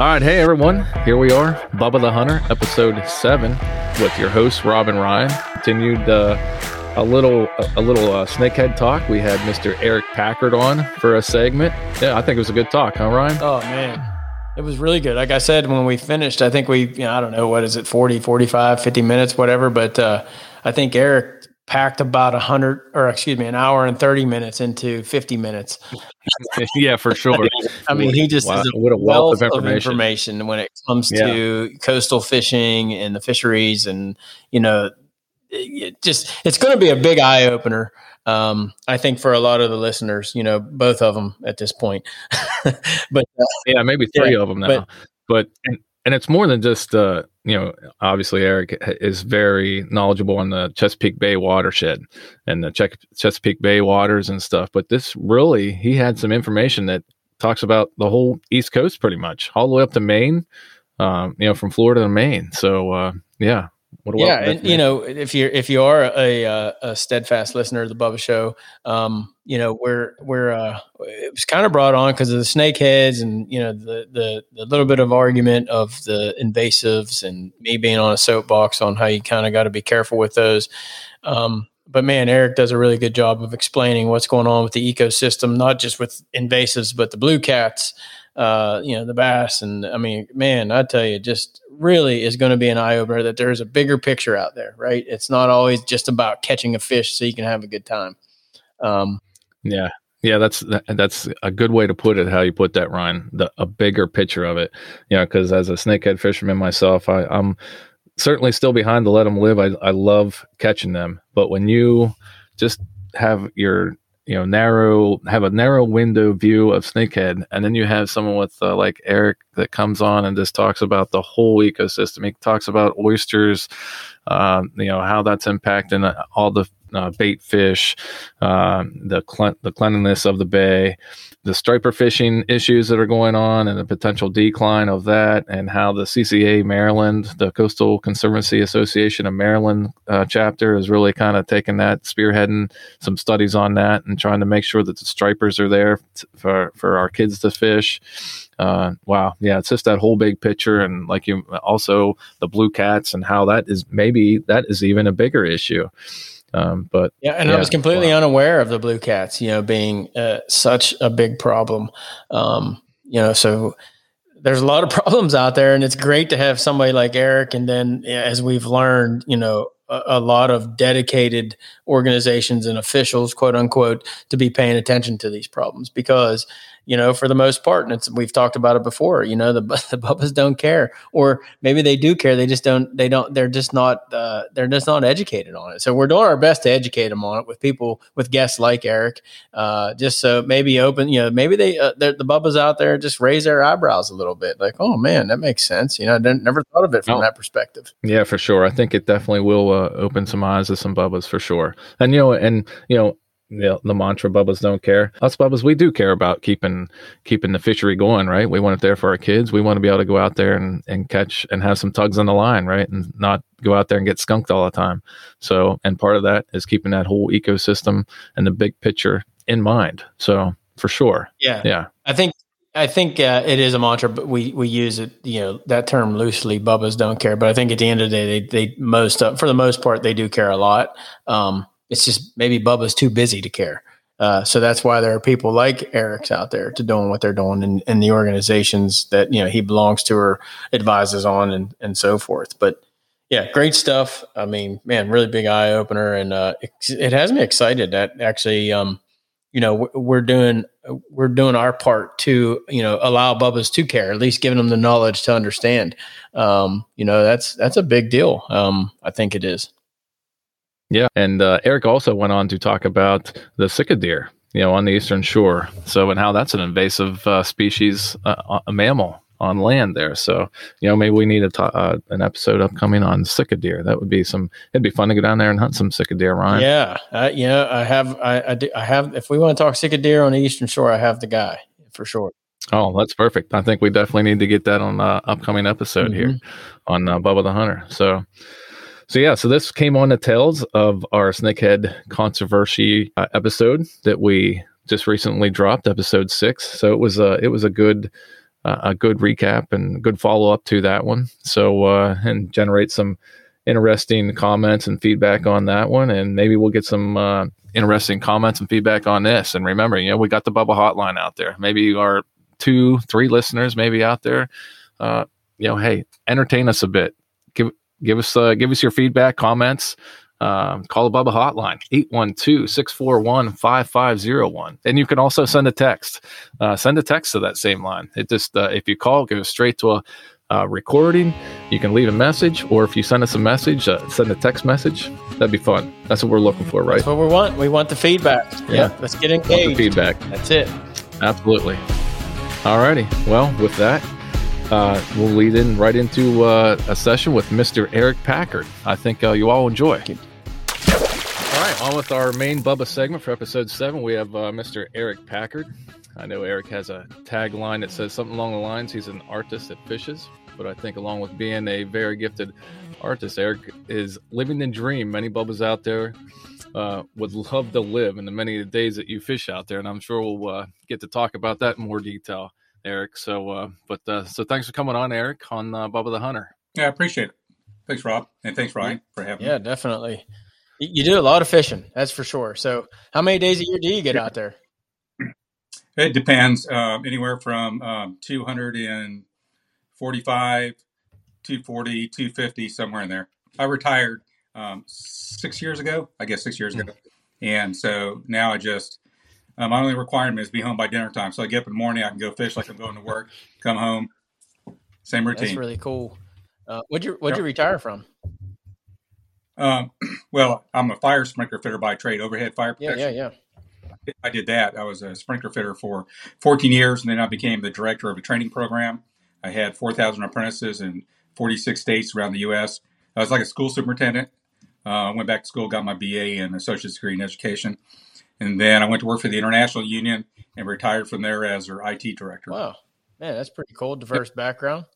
All right, hey everyone, here we are, Bubba the Hunter, episode seven, with your host Rob and Ryan. Continued uh, a little a little uh, snakehead talk. We had Mr. Eric Packard on for a segment. Yeah, I think it was a good talk, huh, Ryan? Oh man, it was really good. Like I said, when we finished, I think we, you know, I don't know, what is it, 40, 45, 50 minutes, whatever. But uh, I think Eric packed about a hundred or excuse me, an hour and 30 minutes into 50 minutes. yeah, for sure. I mean, he just wow. what a wealth, of, information. of, information. when it comes yeah. to coastal fishing and the fisheries and, you know, it just, it's going to be a big eye opener. Um, I think for a lot of the listeners, you know, both of them at this point, but uh, yeah, maybe three yeah, of them now, but, but and, it's more than just uh, you know obviously eric is very knowledgeable on the chesapeake bay watershed and the chesapeake bay waters and stuff but this really he had some information that talks about the whole east coast pretty much all the way up to maine um, you know from florida to maine. So uh, yeah yeah, and, you know, if you're if you are a, a, a steadfast listener of the Bubba Show, um, you know, we're we're uh, it was kind of brought on because of the snakeheads and you know the, the the little bit of argument of the invasives and me being on a soapbox on how you kind of got to be careful with those. Um, but man, Eric does a really good job of explaining what's going on with the ecosystem, not just with invasives, but the blue cats, uh, you know, the bass. And I mean, man, I tell you, just really is going to be an eye opener that there's a bigger picture out there, right? It's not always just about catching a fish so you can have a good time. Um, yeah. Yeah, that's that's a good way to put it. How you put that, Ryan? The a bigger picture of it, you know, because as a snakehead fisherman myself, I, I'm certainly still behind to let them live. I I love catching them, but when you just have your you know narrow have a narrow window view of snakehead. And then you have someone with uh, like eric that comes on and just talks about the whole ecosystem. He talks about oysters um, you know how that's impacting uh, all the uh, bait fish um, the cle- the cleanliness of the bay the striper fishing issues that are going on and the potential decline of that, and how the CCA Maryland, the Coastal Conservation Association of Maryland uh, chapter, is really kind of taking that, spearheading some studies on that, and trying to make sure that the stripers are there t- for for our kids to fish. Uh, wow, yeah, it's just that whole big picture, and like you also the blue cats and how that is maybe that is even a bigger issue. Um, but yeah, and yeah, I was completely wow. unaware of the blue cats, you know, being uh, such a big problem. Um, you know, so there's a lot of problems out there, and it's great to have somebody like Eric. And then, as we've learned, you know, a, a lot of dedicated organizations and officials, quote unquote, to be paying attention to these problems because you know, for the most part. And it's, we've talked about it before, you know, the, the Bubbas don't care, or maybe they do care. They just don't, they don't, they're just not, uh, they're just not educated on it. So we're doing our best to educate them on it with people, with guests like Eric, uh, just so maybe open, you know, maybe they, uh, the Bubbas out there just raise their eyebrows a little bit like, oh man, that makes sense. You know, I never thought of it from that perspective. Yeah, for sure. I think it definitely will uh, open some eyes to some Bubbas for sure. And, you know, and, you know, the, the mantra bubbas don't care. Us bubbas we do care about keeping keeping the fishery going right? We want it there for our kids. We want to be able to go out there and, and catch and have some tugs on the line right? And not go out there and get skunked all the time. So and part of that is keeping that whole ecosystem and the big picture in mind. So for sure. Yeah. Yeah. I think I think uh, it is a mantra, but we, we use it, you know, that term loosely. Bubbas don't care, but I think at the end of the day, they, they most, uh, for the most part, they do care a lot. Um, it's just maybe Bubba's too busy to care. Uh, so that's why there are people like Eric's out there to doing what they're doing in, in the organizations that you know he belongs to or advises on and and so forth. But yeah, great stuff. I mean, man, really big eye opener, and uh, it, it, has me excited that actually, um, you know, we're doing we're doing our part to you know allow Bubba's to care, at least giving them the knowledge to understand. Um, you know, that's that's a big deal. Um, I think it is. Yeah, and uh, Eric also went on to talk about the sika deer, you know, on the eastern shore. So, and how that's an invasive uh, species, uh, a mammal on land there. So, you know, maybe we need a uh, an episode upcoming on sika deer. That would be some. It'd be fun to go down there and hunt some sika deer, Ryan. Yeah, uh, yeah. I have. I, I, do, I have. If we want to talk sika deer on the eastern shore, I have the guy for sure. Oh, that's perfect. I think we definitely need to get that on uh, upcoming episode mm-hmm. here on uh, Bubba the Hunter. So, so yeah, so this came on the tails of our snakehead controversy uh, episode that we just recently dropped, episode six. So it was a it was a good a good recap and good follow up to that one. So uh, and generate some interesting comments and feedback on that one, and maybe we'll get some uh, interesting comments and feedback on this. And remember, you know, we got the Bubba Hotline out there. Maybe our two, three listeners maybe out there. Uh, you know, hey, entertain us a bit. Give us uh, give us your feedback, comments. Um, call the Bubba hotline, 812-641-5501. And you can also send a text. Uh, send a text to that same line. It just, uh, if you call, go straight to a, uh, recording. You can leave a message, or if you send us a message, uh, send a text message. That'd be fun. That's what we're looking for, right? That's what we want. We want the feedback. Yeah, yeah. let's get engaged. feedback. That's it. Absolutely. All righty. Well, with that, uh, we'll lead in right into uh, a session with Mr. Eric Packard. I think uh, you all enjoy. All right, on with our main Bubba segment for episode seven. We have uh, Mr. Eric Packard. I know Eric has a tagline that says something along the lines he's an artist that fishes but I think along with being a very gifted artist, Eric is living the dream. Many Bubbas out there uh, would love to live in the many days that you fish out there, and I'm sure we'll uh, get to talk about that in more detail, Eric. So, uh, but uh, so thanks for coming on, Eric, on uh, Bubba the Hunter. Yeah, I appreciate it. Thanks, Rob, and thanks, Ryan, for having yeah, me. Yeah, definitely. You do a lot of fishing, that's for sure. So, how many days a year do you get out there? It depends. Uh, anywhere from um, 200 and 45, 240, 250, somewhere in there. I retired um, six years ago, I guess six years ago. And so now I just, um, my only requirement is be home by dinner time. So I get up in the morning, I can go fish like I'm going to work, come home, same routine. That's really cool. Uh, what'd you, what'd you retire from? Um, well, I'm a fire sprinkler fitter by trade, overhead fire protection. Yeah, yeah, yeah. I did that. I was a sprinkler fitter for 14 years, and then I became the director of a training program I had 4,000 apprentices in 46 states around the U.S. I was like a school superintendent. Uh, I went back to school, got my BA and associate's degree in education, and then I went to work for the International Union and retired from there as their IT director. Wow, man, that's pretty cool. Diverse yep. background.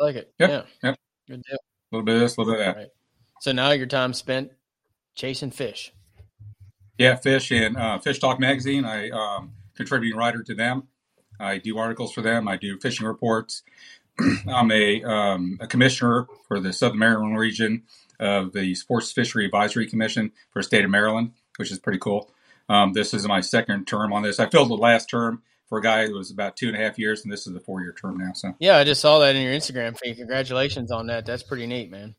I like it. Yep. Yeah. Yep. Good deal. A little bit of this, a little bit of that. Right. So now your time spent chasing fish. Yeah, fish and uh, Fish Talk magazine. I um, contributing writer to them. I do articles for them. I do fishing reports. I'm a, um, a commissioner for the Southern Maryland region of the Sports Fishery Advisory Commission for the state of Maryland, which is pretty cool. Um, this is my second term on this. I filled the last term for a guy who was about two and a half years, and this is a four year term now. So yeah, I just saw that in your Instagram feed. Congratulations on that. That's pretty neat, man.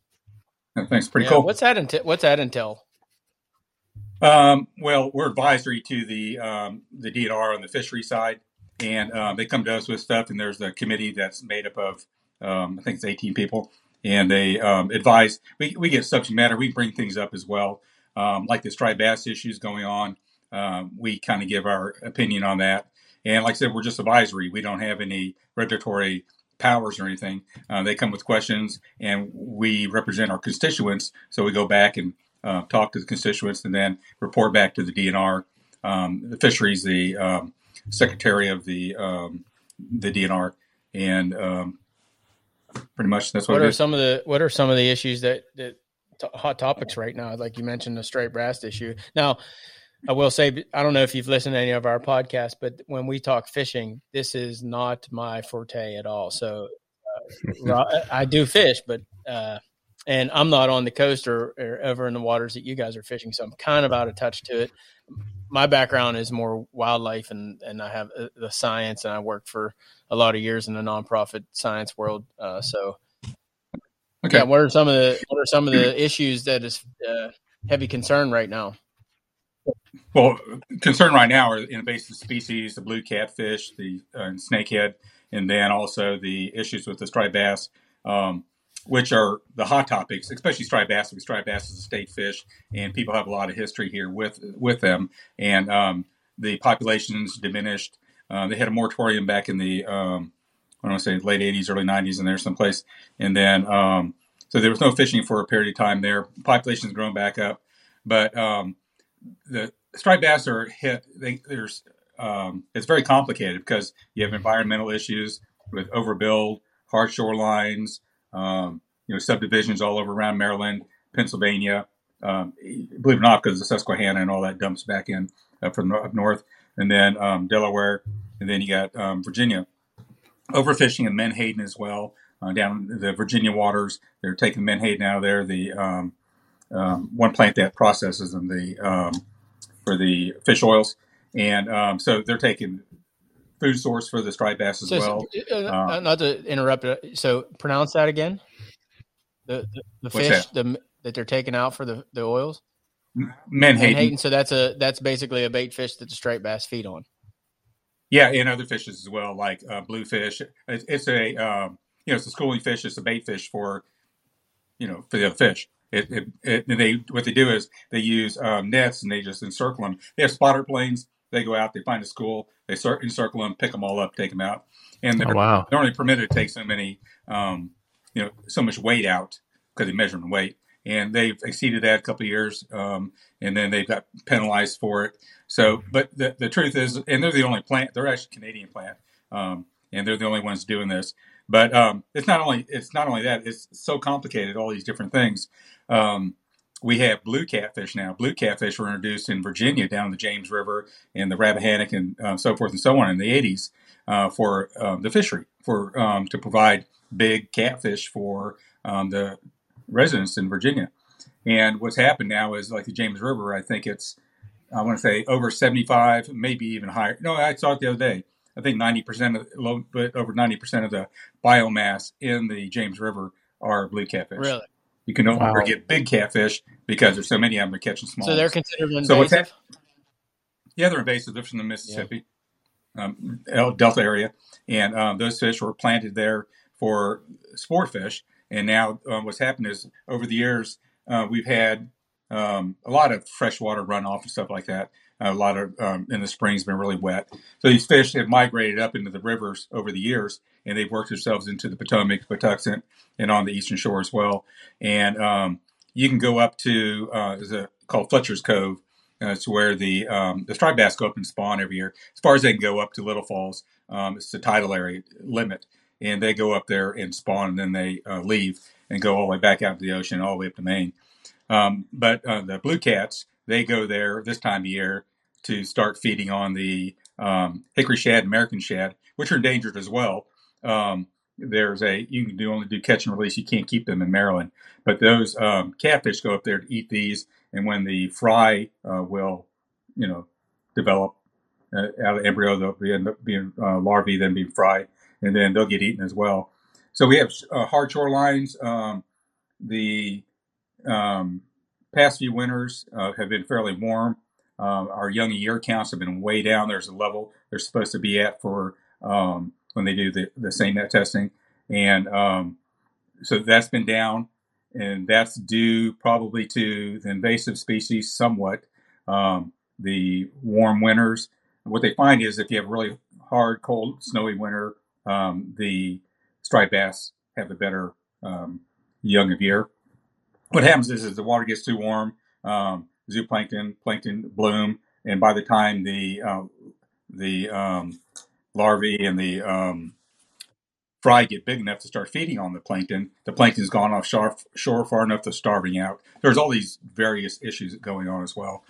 Yeah, thanks. Pretty yeah, cool. What's that? Ent- what's that entail? Um, well, we're advisory to the um, the DNR on the fishery side and um, they come to us with stuff. And there's a committee that's made up of um, I think it's 18 people, and they um, advise. We we get subject matter. We bring things up as well, um, like the striped bass issues going on. Um, we kind of give our opinion on that. And like I said, we're just advisory. We don't have any regulatory powers or anything. Uh, they come with questions, and we represent our constituents. So we go back and uh, talk to the constituents, and then report back to the DNR, um, the fisheries, the um, secretary of the um, the DNR, and um, pretty much that's what. What are some of the What are some of the issues that that t- hot topics right now? Like you mentioned, the striped bass issue. Now, I will say, I don't know if you've listened to any of our podcasts, but when we talk fishing, this is not my forte at all. So, uh, I do fish, but uh, and I'm not on the coast or, or over in the waters that you guys are fishing, so I'm kind of out of touch to it my background is more wildlife and and I have uh, the science and I worked for a lot of years in the nonprofit science world. Uh, so, okay, yeah, what are some of the what are some of the issues that is uh, heavy concern right now? Well, concern right now are invasive species, the blue catfish, the uh, snakehead, and then also the issues with the striped bass. Um, which are the hot topics, especially striped bass. Because striped bass is a state fish, and people have a lot of history here with with them. And um, the populations diminished. Uh, they had a moratorium back in the um, I don't want to say late '80s, early '90s, in there someplace. And then um, so there was no fishing for a period of time there. Population's grown back up, but um, the striped bass are hit. They, there's um, it's very complicated because you have environmental issues with overbuild, hard shorelines, um, you know, subdivisions all over around Maryland, Pennsylvania. Um, believe it or not, because the Susquehanna and all that dumps back in uh, from up north, and then um, Delaware, and then you got um, Virginia. overfishing in Menhaden as well uh, down the Virginia waters. They're taking Menhaden out of there. The um, one plant that processes them the for the fish oils, and um, so they're taking food source for the striped bass as so, well. Uh, uh, not to interrupt. Uh, so pronounce that again. The the, the fish that? The, that they're taking out for the, the oils. Menhaden. Menhaden. So that's a that's basically a bait fish that the striped bass feed on. Yeah, and other fishes as well, like uh, bluefish. It's, it's a um, you know it's a schooling fish. It's a bait fish for you know for the other fish. It, it, it, they what they do is they use um, nets and they just encircle them. They have spotter planes. They go out, they find a school, they start encircle them, pick them all up, take them out, and they're, oh, wow. they're only permitted to take so many, um, you know, so much weight out because they measure in weight, and they've exceeded that a couple of years, um, and then they've got penalized for it. So, but the, the truth is, and they're the only plant, they're actually Canadian plant, um, and they're the only ones doing this. But um, it's not only it's not only that; it's so complicated, all these different things. Um, we have blue catfish now. Blue catfish were introduced in Virginia down the James River and the Rappahannock and uh, so forth and so on in the 80s uh, for um, the fishery, for um, to provide big catfish for um, the residents in Virginia. And what's happened now is like the James River, I think it's, I want to say over 75, maybe even higher. No, I saw it the other day. I think 90% of, over 90% of the biomass in the James River are blue catfish. Really? You can no longer wow. get big catfish because there's so many of them. They're catching small. So they're considered invasive. So yeah, they're invasive. They're from the Mississippi yeah. um, Delta area, and um, those fish were planted there for sport fish. And now um, what's happened is over the years uh, we've had um, a lot of freshwater runoff and stuff like that. A lot of um, in the spring's been really wet, so these fish have migrated up into the rivers over the years, and they've worked themselves into the Potomac, Patuxent, and on the eastern shore as well. And um, you can go up to uh, is a called Fletcher's Cove. Uh, it's where the um, the striped bass go up and spawn every year. As far as they can go up to Little Falls, um, it's the tidal area limit, and they go up there and spawn, and then they uh, leave and go all the way back out to the ocean, all the way up to Maine. Um, but uh, the blue cats, they go there this time of year to start feeding on the um, hickory shad, American shad, which are endangered as well. Um, there's a you can do only do catch and release. You can't keep them in Maryland, but those um, catfish go up there to eat these, and when the fry uh, will, you know, develop uh, out of embryo, they'll be end up being uh, larvae, then being fried, and then they'll get eaten as well. So we have uh, hard shorelines. Um, the um, past few winters uh, have been fairly warm. Um, our young of year counts have been way down. There's a level they're supposed to be at for um, when they do the, the net testing. And um, so that's been down, and that's due probably to the invasive species somewhat. Um, the warm winters. What they find is if you have a really hard, cold, snowy winter, um, the striped bass have a better um, young of year. What happens is, as the water gets too warm, um, zooplankton, plankton bloom, and by the time the uh, the um, larvae and the um, fry get big enough to start feeding on the plankton, the plankton's gone off shore, far enough to starving out. There's all these various issues going on as well.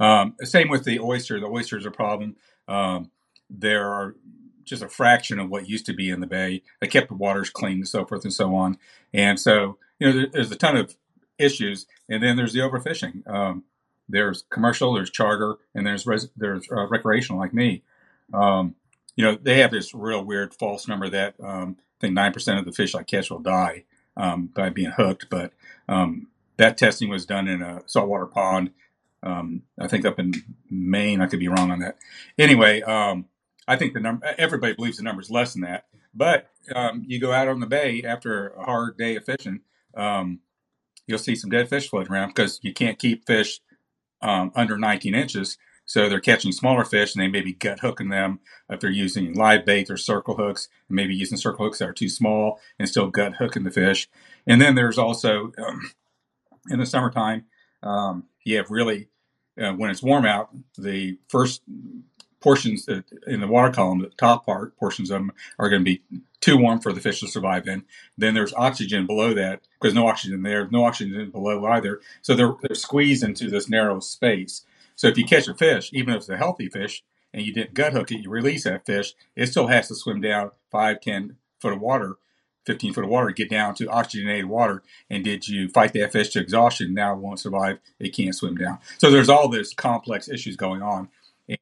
Um, same with the oyster. The oyster is a problem. Um, there are just a fraction of what used to be in the bay. They kept the waters clean so forth and so on. And so, you know, there's a ton of issues. And then there's the overfishing. Um, there's commercial, there's charter, and there's res- there's uh, recreational like me. Um, you know, they have this real weird false number that um, I think nine percent of the fish I catch will die um, by being hooked. But um, that testing was done in a saltwater pond. Um, I think up in Maine. I could be wrong on that. Anyway, um, I think the number. Everybody believes the number is less than that. But um, you go out on the bay after a hard day of fishing, you'll see some dead fish floating around because you can't keep fish under 19 inches so they're catching smaller fish and they may be gut hooking them if they're using live bait or circle hooks, and maybe using circle hooks that are too small and still gut hooking the fish. And then there's also um, in the summertime, um, you have really uh, when it's warm out, the first portions in the water column, the top part portions of them are going to be too warm for the fish to survive in. Then there's oxygen below that because no oxygen there, no oxygen below either. So they're, they're squeezed into this narrow space. So if you catch a fish, even if it's a healthy fish, and you didn't gut hook it, you release that fish, it still has to swim down five, 10 foot of water, 15 foot of water get down to oxygenated water. And did you fight that fish to exhaustion? Now it won't survive. It can't swim down. So there's all this complex issues going on.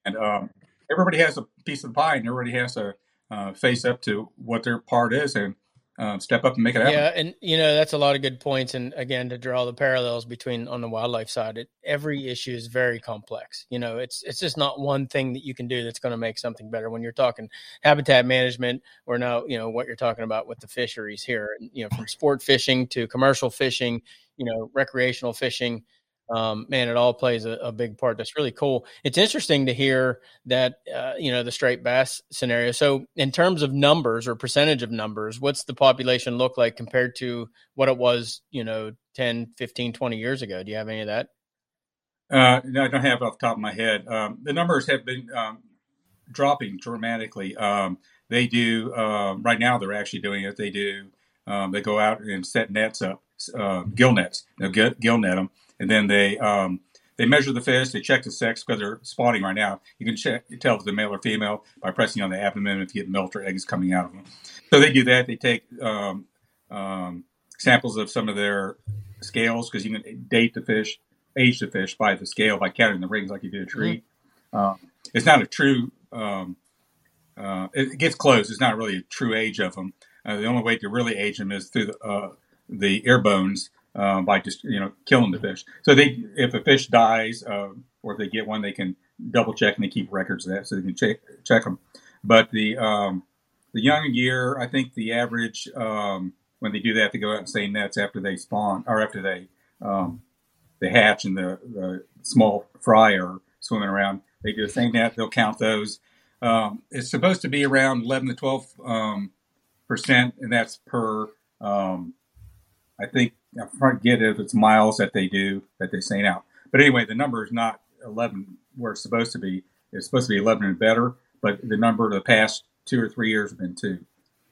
And um, everybody has a piece of the pie and everybody has to uh, face up to what their part is. And um, step up and make it happen. Yeah, and you know that's a lot of good points. And again, to draw the parallels between on the wildlife side, it, every issue is very complex. You know, it's it's just not one thing that you can do that's going to make something better. When you're talking habitat management, or now you know what you're talking about with the fisheries here. You know, from sport fishing to commercial fishing, you know, recreational fishing um, man, it all plays a, a, big part. That's really cool. It's interesting to hear that, uh, you know, the striped bass scenario. So, in terms of numbers or percentage of numbers, what's the population look like compared to what it was, you know, 10, 15, 20 years ago? Do you have any of that? Uh, no, I don't have off the top of my head. Um, the numbers have been um, dropping dramatically. Um, they do, um, right now, they're actually doing it. They do, um, they go out and set nets up, uh, gill nets, they'll get, gill net them and then they um, they measure the fish. They check the sex because they're spawning right now. You can check, tell if they're male or female by pressing on the abdomen if you get milk or eggs coming out of them. So they do that. They take um, um, samples of some of their scales because you can date the fish, age the fish by the scale by counting the rings like you do a tree. Mm-hmm. Um, it's not a true. Um, uh, it gets close. It's not really a true age of them. Uh, the only way to really age them is through the, uh, the ear bones uh, by just you know killing the fish. So they, if a fish dies uh, or if they get one, they can double check and they keep records of that, so they can check check them. But the um, the young year, I think the average um, when they do that, they go out and say nets after they spawn or after they um, they hatch and the, the small fry are swimming around. They do the same net. They'll count those. Um, it's supposed to be around 11 to 12 um, percent, and that's per um, I think I forget if it's miles that they do that they say now. But anyway, the number is not 11 where it's supposed to be. It's supposed to be 11 and better, but the number of the past two or three years have been two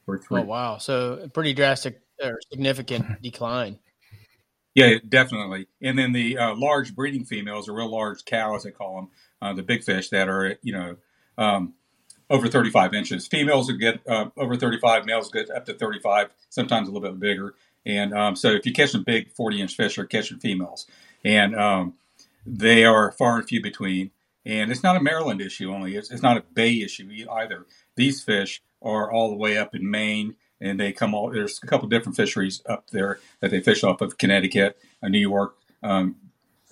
or three. Oh wow! So pretty drastic or significant decline. Yeah, definitely. And then the uh, large breeding females, or real large cows, they call them, uh, the big fish that are you know um, over 35 inches. Females will get uh, over 35, males get up to 35, sometimes a little bit bigger. And um, so if you catch some big 40 inch fish, you're catching females. And um, they are far and few between. And it's not a Maryland issue only, it's, it's not a Bay issue either. These fish are all the way up in Maine, and they come all, there's a couple different fisheries up there that they fish off of Connecticut, uh, New York, um,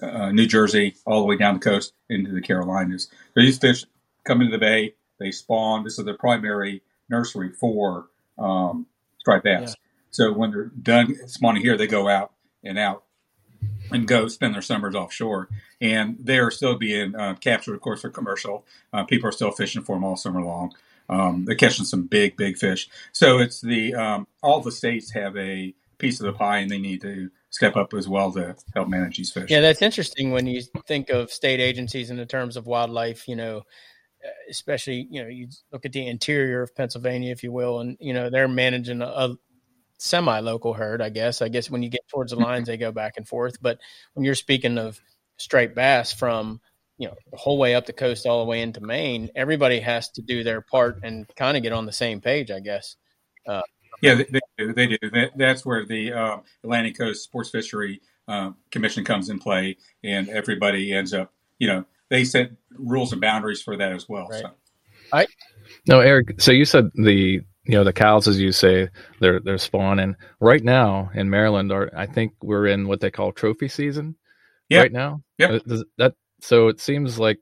uh, New Jersey, all the way down the coast into the Carolinas. So these fish come into the bay, they spawn. This is the primary nursery for um, striped bass. Yeah. So when they're done spawning here, they go out and out and go spend their summers offshore. And they are still being uh, captured, of course, for commercial. Uh, people are still fishing for them all summer long. Um, they're catching some big, big fish. So it's the um, all the states have a piece of the pie, and they need to step up as well to help manage these fish. Yeah, that's interesting when you think of state agencies in the terms of wildlife. You know, especially you know you look at the interior of Pennsylvania, if you will, and you know they're managing a, semi-local herd, I guess. I guess when you get towards the mm-hmm. lines, they go back and forth. But when you're speaking of striped bass from you know the whole way up the coast all the way into Maine, everybody has to do their part and kind of get on the same page, I guess. Uh, yeah, they, they, do. They do. that's where the uh, Atlantic Coast Sports Fishery uh, Commission comes in play, and everybody ends up, you know, they set rules and boundaries for that as well. Right. So. I no, Eric. So you said the you know the cows as you say they're they're spawning. Right now in maryland are i think we're in what they call trophy season yep. right now. Yeah. That so it seems like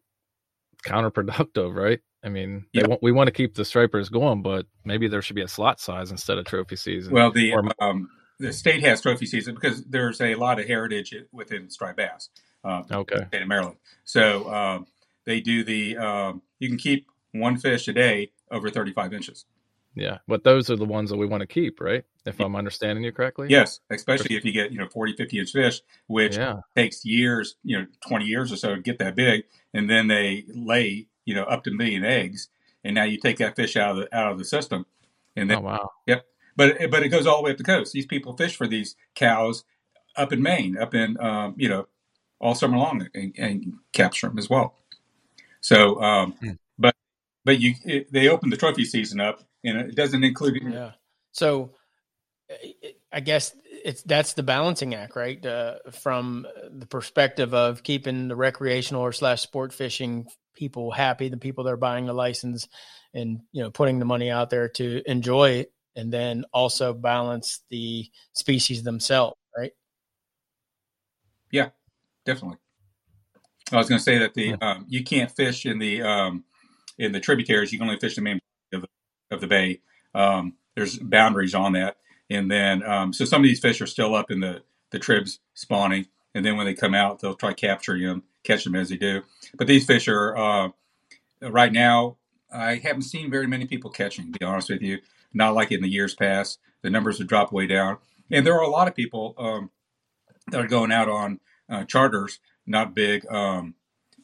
counterproductive right? I mean yep. want, we want to keep the stripers going but maybe there should be a slot size instead of trophy season. Well the or, um, the state has trophy season because there's a lot of heritage within striped bass uh, okay. state of maryland. So um, they do the um, you can keep one fish a day over 35 inches yeah, but those are the ones that we want to keep, right? If I'm understanding you correctly. Yes, especially if you get, you know, 40, 50 inch fish, which yeah. takes years, you know, 20 years or so to get that big. And then they lay, you know, up to a million eggs. And now you take that fish out of the, out of the system. And then, oh, wow. Yep. But, but it goes all the way up the coast. These people fish for these cows up in Maine, up in, um, you know, all summer long and, and capture them as well. So, um, mm. But you it, they open the trophy season up, and it doesn't include. Yeah. So, I guess it's that's the balancing act, right? Uh, from the perspective of keeping the recreational or slash sport fishing people happy, the people that are buying the license, and you know putting the money out there to enjoy it, and then also balance the species themselves, right? Yeah, definitely. I was going to say that the um, you can't fish in the um, in the tributaries. You can only fish the main of the, of the bay. Um, there's boundaries on that, and then um, so some of these fish are still up in the the tribs spawning, and then when they come out, they'll try capturing them, catch them as they do. But these fish are uh, right now. I haven't seen very many people catching. To be honest with you, not like in the years past. The numbers have dropped way down, and there are a lot of people um, that are going out on uh, charters, not big um,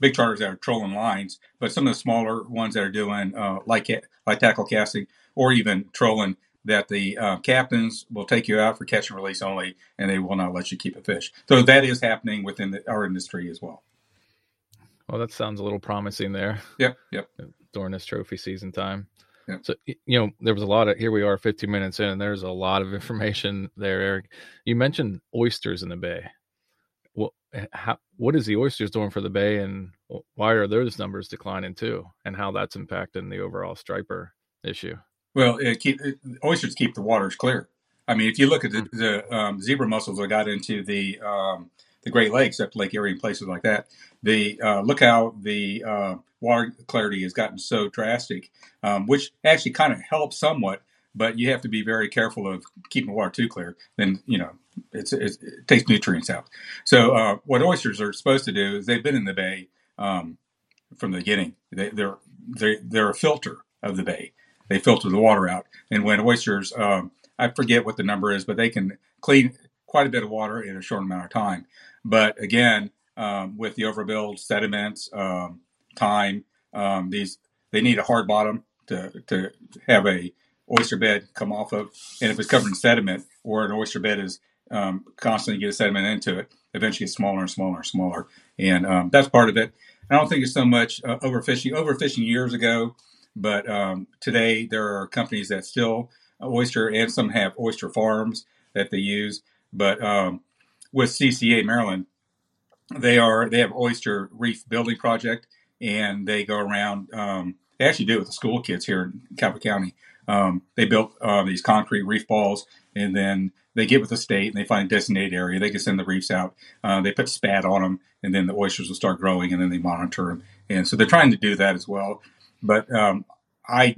big charters that are trolling lines, but some of the smaller ones that are doing uh, light, ca- light tackle casting or even trolling that the uh, captains will take you out for catch and release only, and they will not let you keep a fish. So that is happening within the, our industry as well. Well, that sounds a little promising there. Yep, yep. During this trophy season time. Yep. So you know, there was a lot of here we are 15 minutes in, and there's a lot of information there, Eric. You mentioned oysters in the bay. Well, how, what is the oysters doing for the bay, and why are those numbers declining too, and how that's impacting the overall striper issue? Well, it keep it, oysters keep the waters clear. I mean, if you look at the, the um, zebra mussels that got into the um, the Great Lakes, up Lake Erie and places like that, the uh, look how the uh, water clarity has gotten so drastic, um, which actually kind of helps somewhat. But you have to be very careful of keeping the water too clear. Then you know it's, it's, it takes nutrients out. So uh, what oysters are supposed to do is they've been in the bay um, from the beginning. They, they're they, they're a filter of the bay. They filter the water out. And when oysters, um, I forget what the number is, but they can clean quite a bit of water in a short amount of time. But again, um, with the overbuild, sediments, um, time, um, these they need a hard bottom to to have a oyster bed come off of. And if it's covered in sediment, or an oyster bed is um, constantly getting sediment into it, eventually it's smaller and smaller and smaller. And um, that's part of it. I don't think it's so much uh, overfishing. Overfishing years ago, but um, today there are companies that still oyster, and some have oyster farms that they use. But um, with CCA Maryland, they are they have oyster reef building project, and they go around. Um, they actually do it with the school kids here in Calvert County. Um, they built uh, these concrete reef balls, and then they get with the state and they find a designated area. They can send the reefs out. Uh, they put spat on them, and then the oysters will start growing, and then they monitor them. And so they're trying to do that as well. But um, I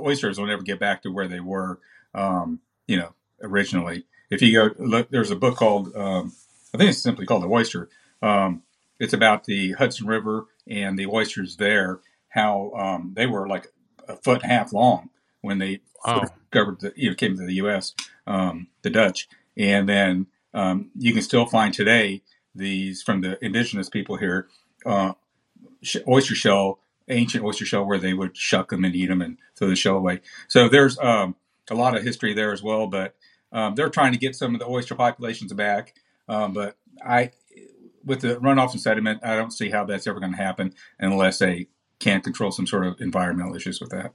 oysters will never get back to where they were, um, you know, originally. If you go look, there's a book called um, I think it's simply called The Oyster. Um, it's about the Hudson River and the oysters there. How um, they were like a foot and a half long when they wow. discovered the you know came to the U.S. Um, the Dutch, and then um, you can still find today these from the indigenous people here uh, oyster shell ancient oyster shell where they would shuck them and eat them and throw the shell away. So there's um, a lot of history there as well. But um, they're trying to get some of the oyster populations back. Um, but I, with the runoff and sediment, I don't see how that's ever going to happen unless they can't control some sort of environmental issues with that.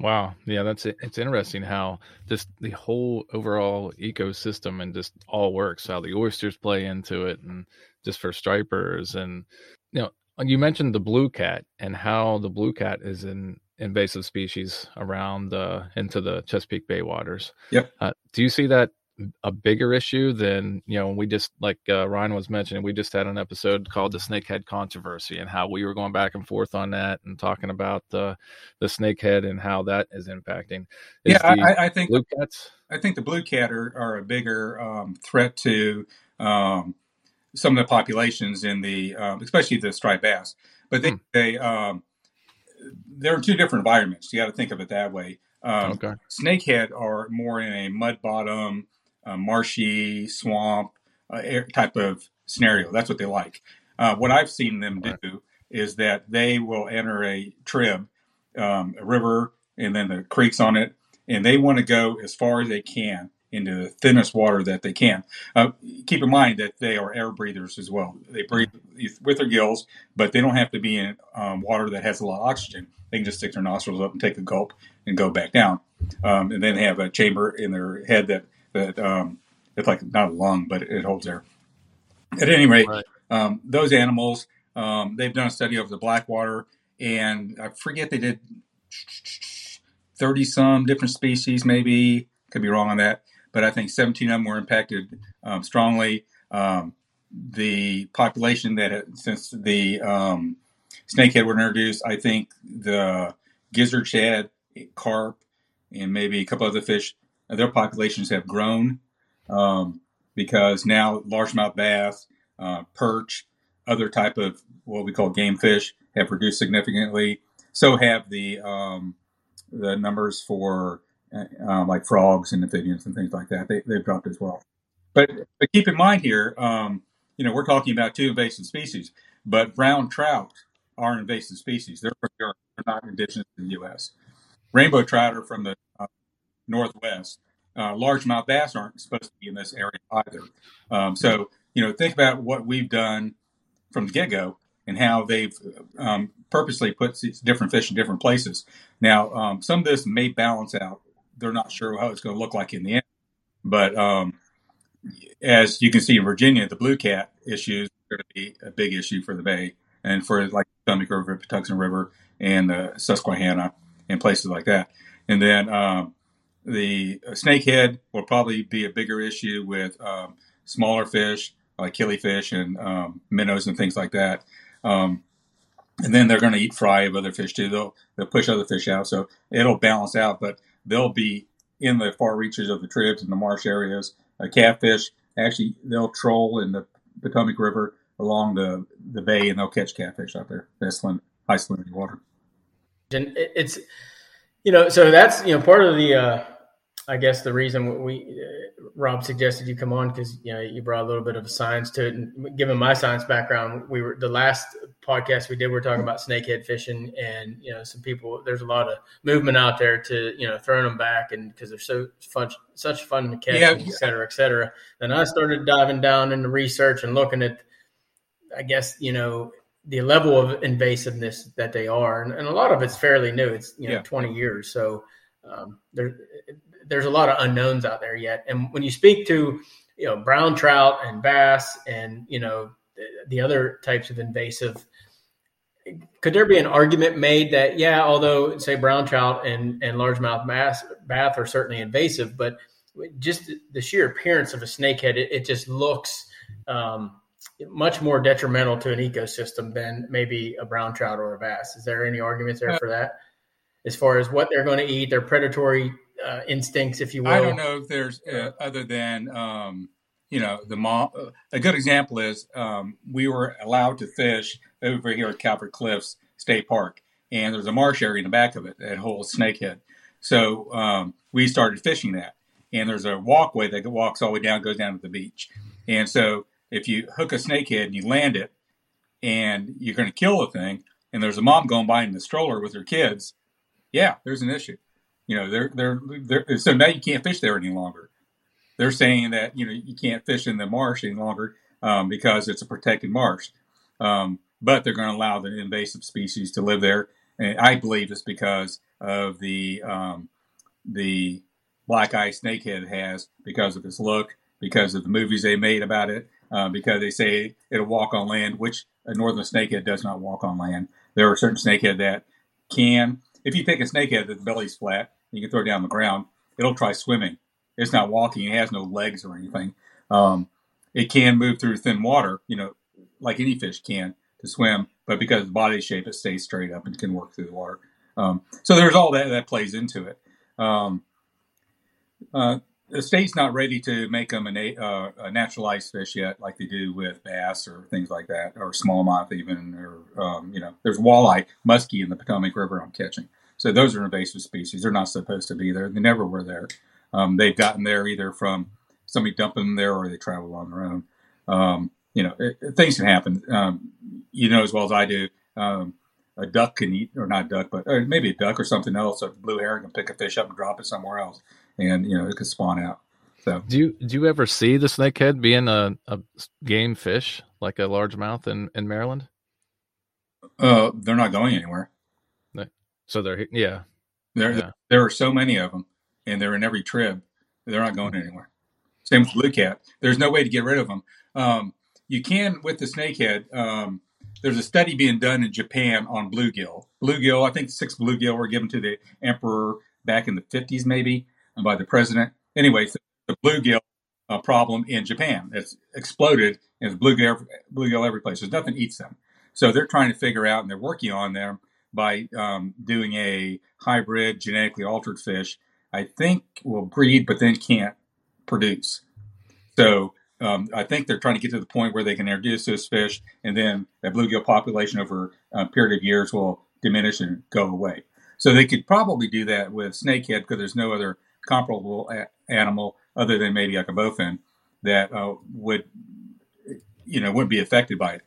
Wow. Yeah, that's it. It's interesting how just the whole overall ecosystem and just all works, how the oysters play into it and just for stripers and you know, you mentioned the blue cat and how the blue cat is an invasive species around uh, into the Chesapeake Bay waters. Yep. Uh, do you see that a bigger issue than you know? We just like uh, Ryan was mentioning, we just had an episode called the snakehead controversy and how we were going back and forth on that and talking about the the snakehead and how that is impacting. Is yeah, I, I, think blue cats. I think the blue cat are, are a bigger um, threat to. Um, some of the populations in the, um, especially the striped bass. But they, hmm. they um, they're two different environments. You got to think of it that way. Um, okay. Snakehead are more in a mud bottom, uh, marshy swamp uh, type of scenario. That's what they like. Uh, what I've seen them do right. is that they will enter a trib, um, a river, and then the creeks on it, and they want to go as far as they can into the thinnest water that they can. Uh, keep in mind that they are air breathers as well. They breathe with their gills, but they don't have to be in um, water that has a lot of oxygen. They can just stick their nostrils up and take a gulp and go back down, um, and then they have a chamber in their head that that um, it's like not a lung, but it holds air. At any rate, right. Um, those animals um, they've done a study of the Blackwater, and I forget they did thirty some different species, maybe could be wrong on that, but I think seventeen of them were impacted um, strongly. Um, the population that since the um, snakehead were introduced, I think the gizzard shad, carp, and maybe a couple other fish, their populations have grown um, because now largemouth bass, uh, perch, other type of what we call game fish have reduced significantly. So have the um, the numbers for uh, um, like frogs and amphibians and things like that. They, they've dropped as well. But, but keep in mind here, um, you know, we're talking about two invasive species, but brown trout are invasive species. They're, they're not indigenous to the U.S. Rainbow trout are from the northwest. Uh, largemouth bass aren't supposed to be in this area either. Um, so, you know, think about what we've done from the get go and how they've um, purposely put different fish in different places. Now, um, some of this may balance out. They're not sure how it's going to look like in the end, but um, as you can see in Virginia, the blue cat issues are going to be a big issue for the Bay and for like the Potomac River, Patuxent River, and uh, Susquehanna and places like that. And then um, the snakehead will probably be a bigger issue with um, smaller fish like killifish and um, minnows and things like that. Um, and then they're going to eat fry of other fish too. They'll they'll push other fish out, so it'll balance out. But they'll be in the far reaches of the tribs and the marsh areas. Catfish actually they'll troll in the Potomac River along the the bay, and they'll catch catfish out there. That's high salinity water. And it's you know so that's you know part of the uh, I guess the reason we uh, Rob suggested you come on because you know you brought a little bit of science to it, and given my science background, we were the last podcast we did. We are talking about snakehead fishing, and you know some people. There's a lot of movement out there to you know throwing them back, and because they're so fun, such fun to catch, yeah. et cetera, et cetera. Then I started diving down into research and looking at, I guess you know the level of invasiveness that they are, and, and a lot of it's fairly new. It's you know yeah. 20 years, so um, there there's a lot of unknowns out there yet. And when you speak to you know brown trout and bass and you know the, the other types of invasive could there be an argument made that yeah although say brown trout and and largemouth bass bath are certainly invasive but just the sheer appearance of a snakehead it, it just looks um, much more detrimental to an ecosystem than maybe a brown trout or a bass is there any arguments there uh, for that as far as what they're going to eat their predatory uh, instincts, if you will. I don't know if there's uh, other than um, you know the mom. A good example is um, we were allowed to fish over here at Calvert Cliffs State Park, and there's a marsh area in the back of it that holds snakehead. So um, we started fishing that, and there's a walkway that walks all the way down, goes down to the beach, and so if you hook a snakehead and you land it, and you're going to kill the thing, and there's a mom going by in the stroller with her kids, yeah, there's an issue. You know, they're, they're, they're, so now you can't fish there any longer. They're saying that, you know, you can't fish in the marsh any longer um, because it's a protected marsh. Um, but they're going to allow the invasive species to live there. And I believe it's because of the, um, the black eye snakehead has because of its look, because of the movies they made about it, uh, because they say it'll walk on land, which a northern snakehead does not walk on land. There are certain snakehead that can. If you take a snakehead that the belly's flat you can throw it down the ground. It'll try swimming. It's not walking. It has no legs or anything. Um, it can move through thin water, you know, like any fish can to swim, but because of the body shape, it stays straight up and can work through the water. Um, so there's all that that plays into it. Um, uh, the state's not ready to make them a, uh, a naturalized fish yet, like they do with bass or things like that, or smallmouth even, or um, you know, there's walleye, muskie in the Potomac River I'm catching. So those are invasive species. They're not supposed to be there. They never were there. Um, they've gotten there either from somebody dumping them there or they travel on their own. Um, you know, it, it, things can happen. Um, you know as well as I do. Um, a duck can eat, or not duck, but or maybe a duck or something else. A blue heron can pick a fish up and drop it somewhere else, and you know it could spawn out. So, do you do you ever see the snakehead being a, a game fish like a largemouth in in Maryland? Uh, they're not going anywhere. So they're yeah. There Yeah. there are so many of them, and they're in every trib. They're not going anywhere. Same with blue cat. There's no way to get rid of them. Um, you can with the snakehead. Um, there's a study being done in Japan on bluegill. Bluegill, I think six bluegill were given to the emperor back in the 50s, maybe, by the president. Anyway, the bluegill uh, problem in Japan. It's exploded, and there's bluegill, bluegill every place. There's nothing eats them. So they're trying to figure out, and they're working on them by um, doing a hybrid, genetically altered fish. I think will breed, but then can't produce. So um, I think they're trying to get to the point where they can introduce this fish, and then that bluegill population over a period of years will diminish and go away. So they could probably do that with snakehead because there's no other comparable a- animal other than maybe like a bowfin that uh, would, you know, wouldn't be affected by it.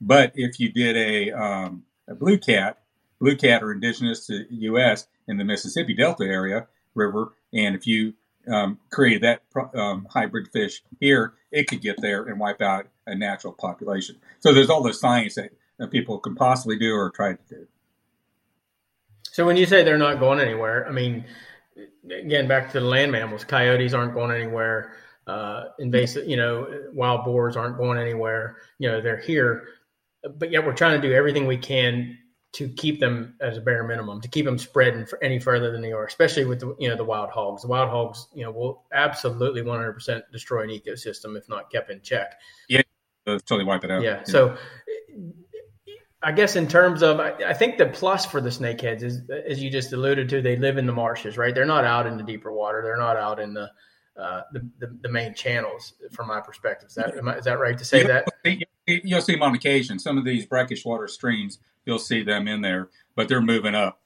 But if you did a, um, a blue cat, blue cat are indigenous to the U.S. in the Mississippi Delta area river, and if you um, created that um, hybrid fish here, it could get there and wipe out a natural population. So there's all the science that, that people can possibly do or try to do. So when you say they're not going anywhere, I mean, again, back to the land mammals, coyotes aren't going anywhere. Uh, invasive, you know, wild boars aren't going anywhere. You know, they're here, but yet we're trying to do everything we can to keep them as a bare minimum, to keep them spreading for any further than they are, especially with the, you know, the wild hogs. The wild hogs, you know, will absolutely 100% destroy an ecosystem if not kept in check. Yeah, totally wipe it out. Yeah. So I guess in terms of, I, I think the plus for the snakeheads is, as you just alluded to, they live in the marshes, right? They're not out in the deeper water. They're not out in the, uh, the, the, the main channels from my perspective. Is that, am I, is that right to say that? You'll see them on occasion. Some of these brackish water streams, you'll see them in there, but they're moving up.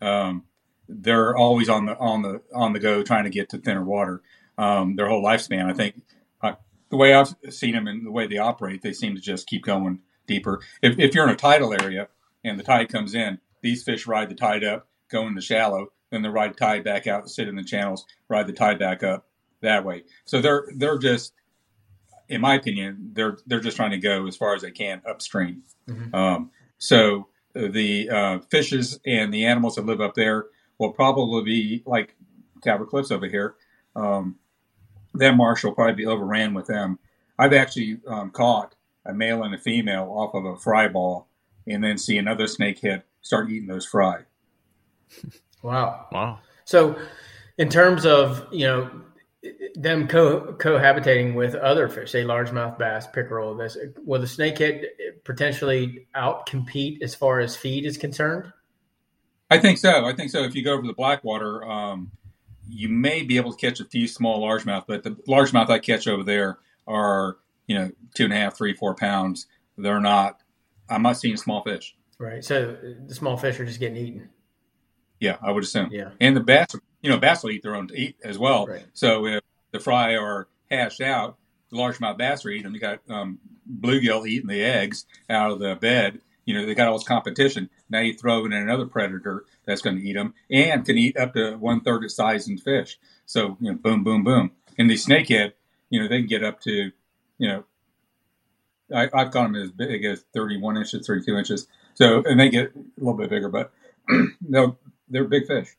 Um, they're always on the on the on the go, trying to get to thinner water. Um, their whole lifespan, I think, uh, the way I've seen them and the way they operate, they seem to just keep going deeper. If, if you're in a tidal area and the tide comes in, these fish ride the tide up, go in the shallow, then they ride the tide back out, sit in the channels, ride the tide back up that way. So they're they're just, in my opinion, they're they're just trying to go as far as they can upstream. Mhm. Um, so the uh, fishes and the animals that live up there will probably be like Calvert Cliffs over here. Um, that marsh will probably be overran with them. I've actually um, caught a male and a female off of a fry ball, and then see another snakehead start eating those fry. Wow. Wow. So, in terms of you know them co- cohabitating with other fish, say largemouth bass, pickerel, this will the snakehead potentially outcompete as far as feed is concerned? I think so. I think so. If you go over the Blackwater, um, you may be able to catch a few small largemouth, but the largemouth I catch over there are you know two and a half, three, four pounds. They're not. I'm not seeing small fish. Right. So the small fish are just getting eaten. Yeah, I would assume. Yeah. And the bass, you know, bass will eat their own to eat as well. Right. So if the fry are hashed out, the largemouth bass are eating them. You got um, bluegill eating the eggs out of the bed. You know, they got all this competition. Now you throw in another predator that's going to eat them and can eat up to one third the size in fish. So, you know, boom, boom, boom. And the snakehead, you know, they can get up to, you know, I, I've caught them as big as 31 inches, 32 inches. So, and they get a little bit bigger, but they'll, they're big fish.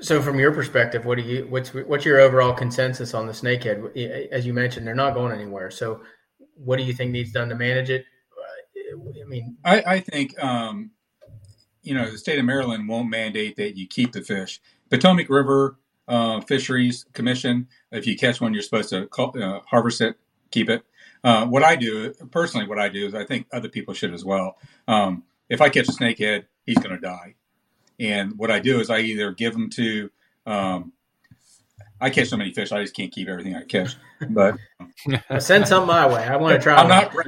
So, from your perspective, what do you what's what's your overall consensus on the snakehead? As you mentioned, they're not going anywhere. So, what do you think needs done to manage it? I mean, I, I think um, you know the state of Maryland won't mandate that you keep the fish. Potomac River uh, Fisheries Commission, if you catch one, you're supposed to call, uh, harvest it, keep it. Uh, what I do personally, what I do is I think other people should as well. Um, if I catch a snakehead, he's going to die, and what I do is I either give them to um, I catch so many fish, I just can't keep everything I catch. But send some my way. I want to try. I'm one. not. Bra-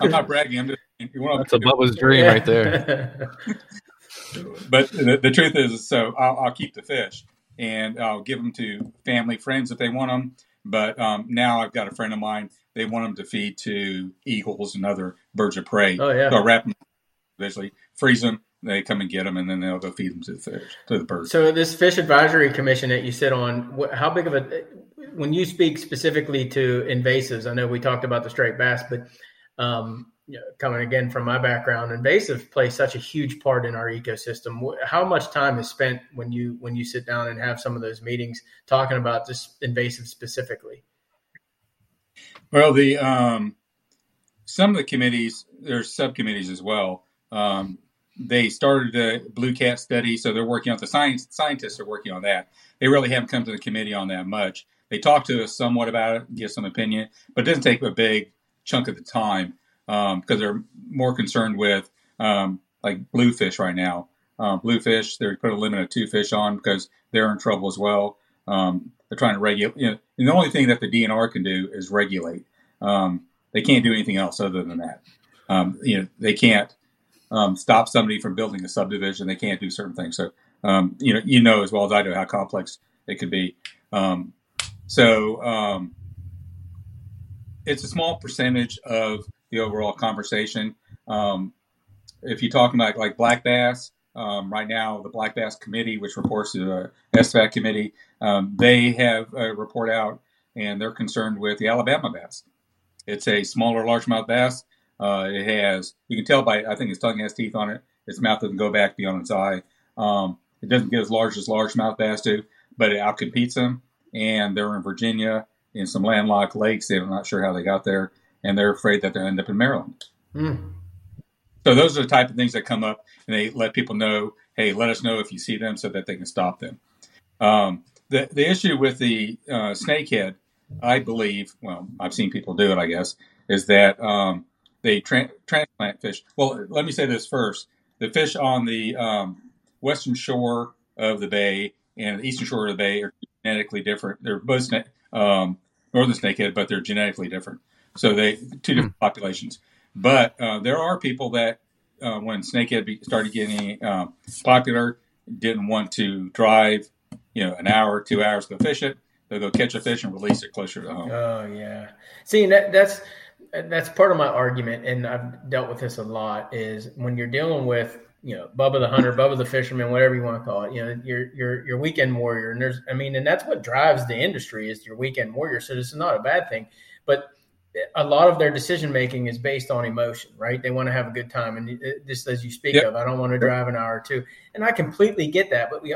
I'm not bragging. I'm just. You want That's a Bubba's dream right there. but the, the truth is, so I'll, I'll keep the fish and I'll give them to family, friends if they want them. But um, now I've got a friend of mine. They want them to feed to eagles and other birds of prey. Oh, yeah. So wrap them, basically freeze them. They come and get them, and then they'll go feed them to the fish, to the birds. so, this fish advisory commission that you sit on, how big of a when you speak specifically to invasives, I know we talked about the striped bass, but um, you know, coming again from my background, invasive play such a huge part in our ecosystem. How much time is spent when you when you sit down and have some of those meetings talking about this invasive specifically? Well, the um, some of the committees, there's subcommittees as well. Um, they started the blue cat study, so they're working on the science. Scientists are working on that. They really haven't come to the committee on that much. They talk to us somewhat about it, give some opinion, but it doesn't take a big chunk of the time because um, they're more concerned with um, like bluefish right now. Uh, bluefish, they put a limit of two fish on because they're in trouble as well. Um, they're trying to regulate. You know, the only thing that the DNR can do is regulate. Um, they can't do anything else other than that. Um, you know, they can't um, stop somebody from building a subdivision. They can't do certain things. So, um, you know, you know as well as I do how complex it could be. Um, so, um, it's a small percentage of the overall conversation. Um, if you're talking about like black bass, right now the black bass committee, which reports to the SFAC committee, they have a report out and they're concerned with the Alabama bass. It's a smaller largemouth bass. Uh, it has, you can tell by, I think its tongue has teeth on it. Its mouth doesn't go back beyond its eye. Um, it doesn't get as large as largemouth bass do, but it outcompetes them. And they're in Virginia in some landlocked lakes. They're not sure how they got there, and they're afraid that they'll end up in Maryland. Mm. So those are the type of things that come up, and they let people know, hey, let us know if you see them so that they can stop them. Um, the the issue with the uh, snakehead I believe, well, I've seen people do it, I guess, is that um, they tra- transplant fish. Well, let me say this first: the fish on the um, western shore of the bay and the eastern shore of the bay are genetically different. They're both sna- um, northern snakehead, but they're genetically different. So they two different mm populations. But uh, there are people that uh, when snakehead started getting uh, popular, didn't want to drive, you know, an hour, two hours to fish it they'll go catch a fish and release it closer to home. Oh yeah, see that that's that's part of my argument, and I've dealt with this a lot. Is when you're dealing with you know Bubba the hunter, Bubba the fisherman, whatever you want to call it. You know, your your your weekend warrior, and there's I mean, and that's what drives the industry is your weekend warrior. So this is not a bad thing, but a lot of their decision making is based on emotion, right? They want to have a good time, and just as you speak yep. of, I don't want to drive an hour or two, and I completely get that. But we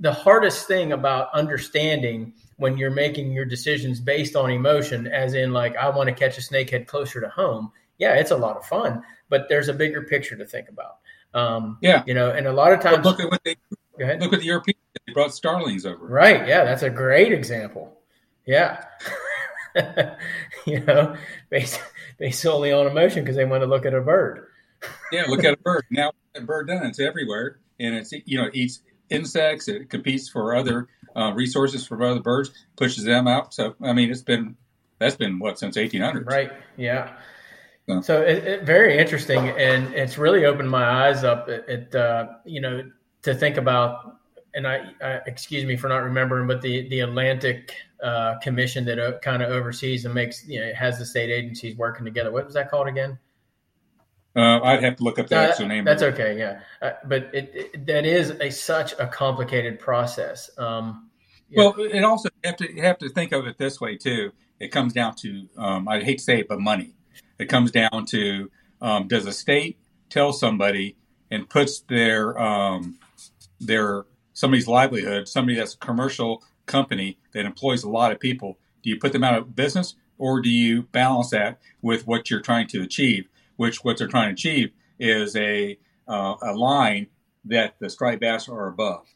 the hardest thing about understanding when you're making your decisions based on emotion, as in like I want to catch a snakehead closer to home. Yeah, it's a lot of fun, but there's a bigger picture to think about. Um, yeah, you know, and a lot of times look at what they look at the Europeans. They brought starlings over. Right. Yeah, that's a great example. Yeah. you know, based based solely on emotion because they want to look at a bird. yeah, look at a bird. Now, a bird done it's everywhere, and it's you know it eats insects. It competes for other uh, resources for other birds, pushes them out. So I mean, it's been that's been what since 1800. Right. Yeah. So, so it, it, very interesting, and it's really opened my eyes up. It, it uh, you know to think about, and I, I, excuse me for not remembering, but the the Atlantic uh, Commission that uh, kind of oversees and makes you know has the state agencies working together. What was that called again? Uh, I'd have to look up the actual name. That's okay, yeah. Uh, but it, it, that is a such a complicated process. Um, well, it also you have to you have to think of it this way too. It comes down to um, I hate to say it, but money. It comes down to um, does a state tell somebody and puts their um, their somebody's livelihood, somebody that's a commercial company that employs a lot of people, do you put them out of business or do you balance that with what you're trying to achieve? which what they're trying to achieve is a uh, a line that the striped bass are above.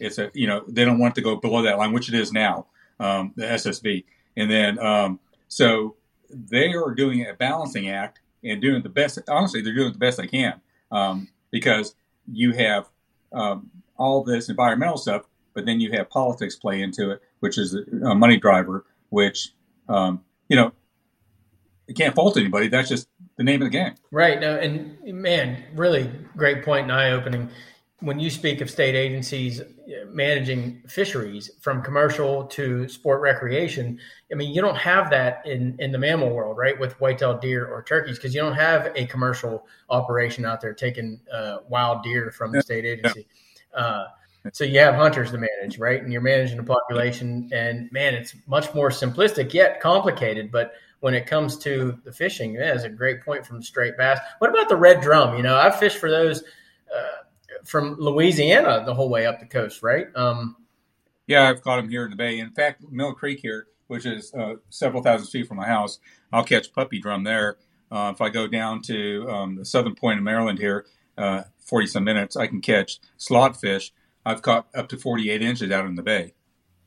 It's a you know they don't want to go below that line, which it is now, um, the SSB, and then um, so they are doing a balancing act and doing the best. Honestly, they're doing the best they can um, because you have um, all this environmental stuff, but then you have politics play into it, which is a money driver. Which um, you know, you can't fault anybody. That's just the name of the game. Right. No, and man, really great point and eye opening. When you speak of state agencies managing fisheries from commercial to sport recreation, I mean, you don't have that in, in the mammal world, right? With white-tailed deer or turkeys, because you don't have a commercial operation out there taking uh, wild deer from the state agency. Uh, So you have hunters to manage, right? And you're managing a population, and man, it's much more simplistic yet complicated. But when it comes to the fishing, yeah, that's a great point from striped bass. What about the red drum? You know, I've fished for those uh, from Louisiana the whole way up the coast, right? Um, yeah, I've caught them here in the bay. In fact, Mill Creek here, which is uh, several thousand feet from my house, I'll catch puppy drum there. Uh, if I go down to um, the southern point of Maryland here, uh, 40 some minutes, I can catch slot fish. I've caught up to 48 inches out in the bay.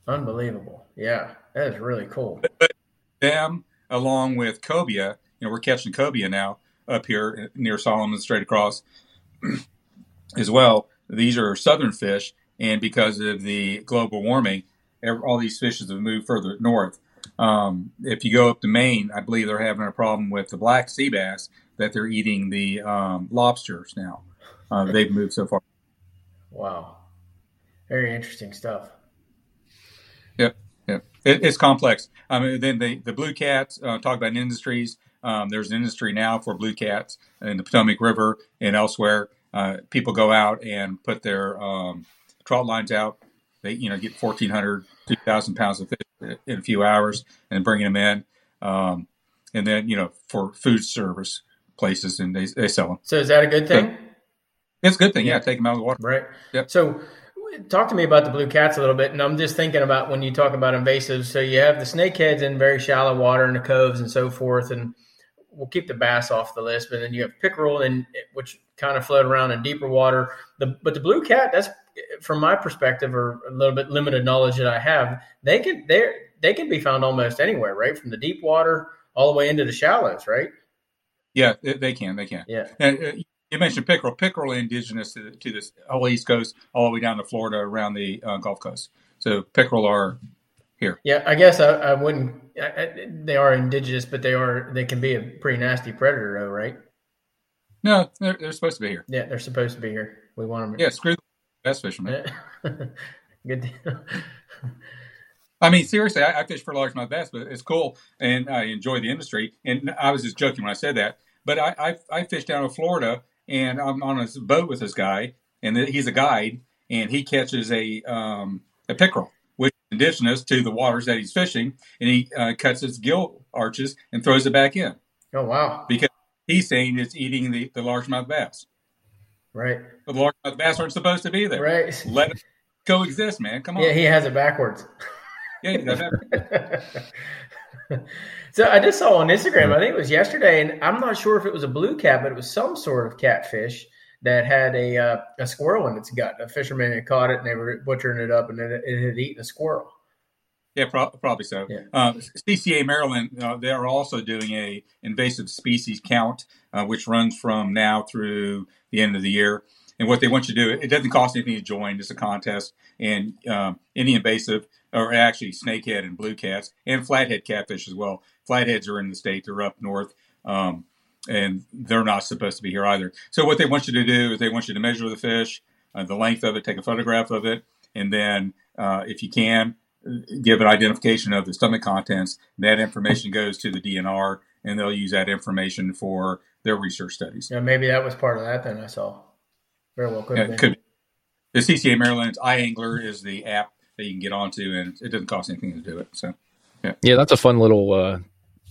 Unbelievable. Yeah, that is really cool. But them, along with cobia, you know, we're catching cobia now up here near Solomon, straight across as well. These are southern fish, and because of the global warming, all these fishes have moved further north. Um, if you go up to Maine, I believe they're having a problem with the black sea bass that they're eating the um, lobsters now. Uh, they've moved so far. Wow, very interesting stuff. Yep, yep. It, it's complex. I mean, then the the blue cats uh, talk about industries. Um, there's an industry now for blue cats in the Potomac River and elsewhere. Uh, people go out and put their um, trout lines out. They you know get 1,400, 2,000 pounds of fish in a few hours and bringing them in. Um, and then you know for food service places and they, they sell them. So is that a good thing? it's a good thing. Yeah. yeah, take them out of the water. Right. Yep. So talk to me about the blue cats a little bit. And I'm just thinking about when you talk about invasives. So you have the snakeheads in very shallow water in the coves and so forth. And we'll keep the bass off the list. But then you have pickerel, and which kind of float around in deeper water. The, but the blue cat, that's from my perspective, or a little bit limited knowledge that I have, they can they they can be found almost anywhere, right? From the deep water all the way into the shallows, right? Yeah, they can. They can. Yeah. And, uh, you mentioned pickerel. Pickerel indigenous to, to, this whole East Coast, all the way down to Florida, around the uh, Gulf Coast. So pickerel are here. Yeah, I guess I, I wouldn't. I, they are indigenous, but they are they can be a pretty nasty predator, though, right? No, they're, they're supposed to be here. Yeah, they're supposed to be here. We want them. Yeah, screw the bass fishermen. Good deal. I mean, seriously, I, I, fish for largemouth bass, but it's cool, and I enjoy the industry. And I was just joking when I said that. But I, I, I fish down in Florida, and I'm on a boat with this guy, and he's a guide, and he catches a um, a pickerel, which is indigenous to the waters that he's fishing, and he uh, cuts its gill arches and throws it back in. Oh wow! Because he's saying it's eating the, the largemouth bass. Right. But the largemouth bass aren't supposed to be there. Right. Let it coexist, man. Come on. Yeah, he has it backwards. Yeah, so I just saw on Instagram, I think it was yesterday, and I'm not sure if it was a blue cat, but it was some sort of catfish that had a uh, a squirrel in its gut. A fisherman had caught it, and they were butchering it up, and it, it had eaten a squirrel. Yeah, pro- probably so. Yeah. Uh, CCA Maryland, uh, they are also doing a invasive species count, uh, which runs from now through the end of the year. And what they want you to do, it doesn't cost anything to join. It's a contest, and um, any invasive, or actually snakehead and blue cats, and flathead catfish as well. Flatheads are in the state; they're up north, um, and they're not supposed to be here either. So what they want you to do is they want you to measure the fish, uh, the length of it, take a photograph of it, and then, uh, if you can, give an identification of the stomach contents. That information goes to the DNR, and they'll use that information for their research studies. Yeah, maybe that was part of that. Then I saw. Very well could yeah, could The CCA Maryland's iAngler is the app that you can get onto, and it doesn't cost anything to do it. So, yeah, yeah, that's a fun little uh,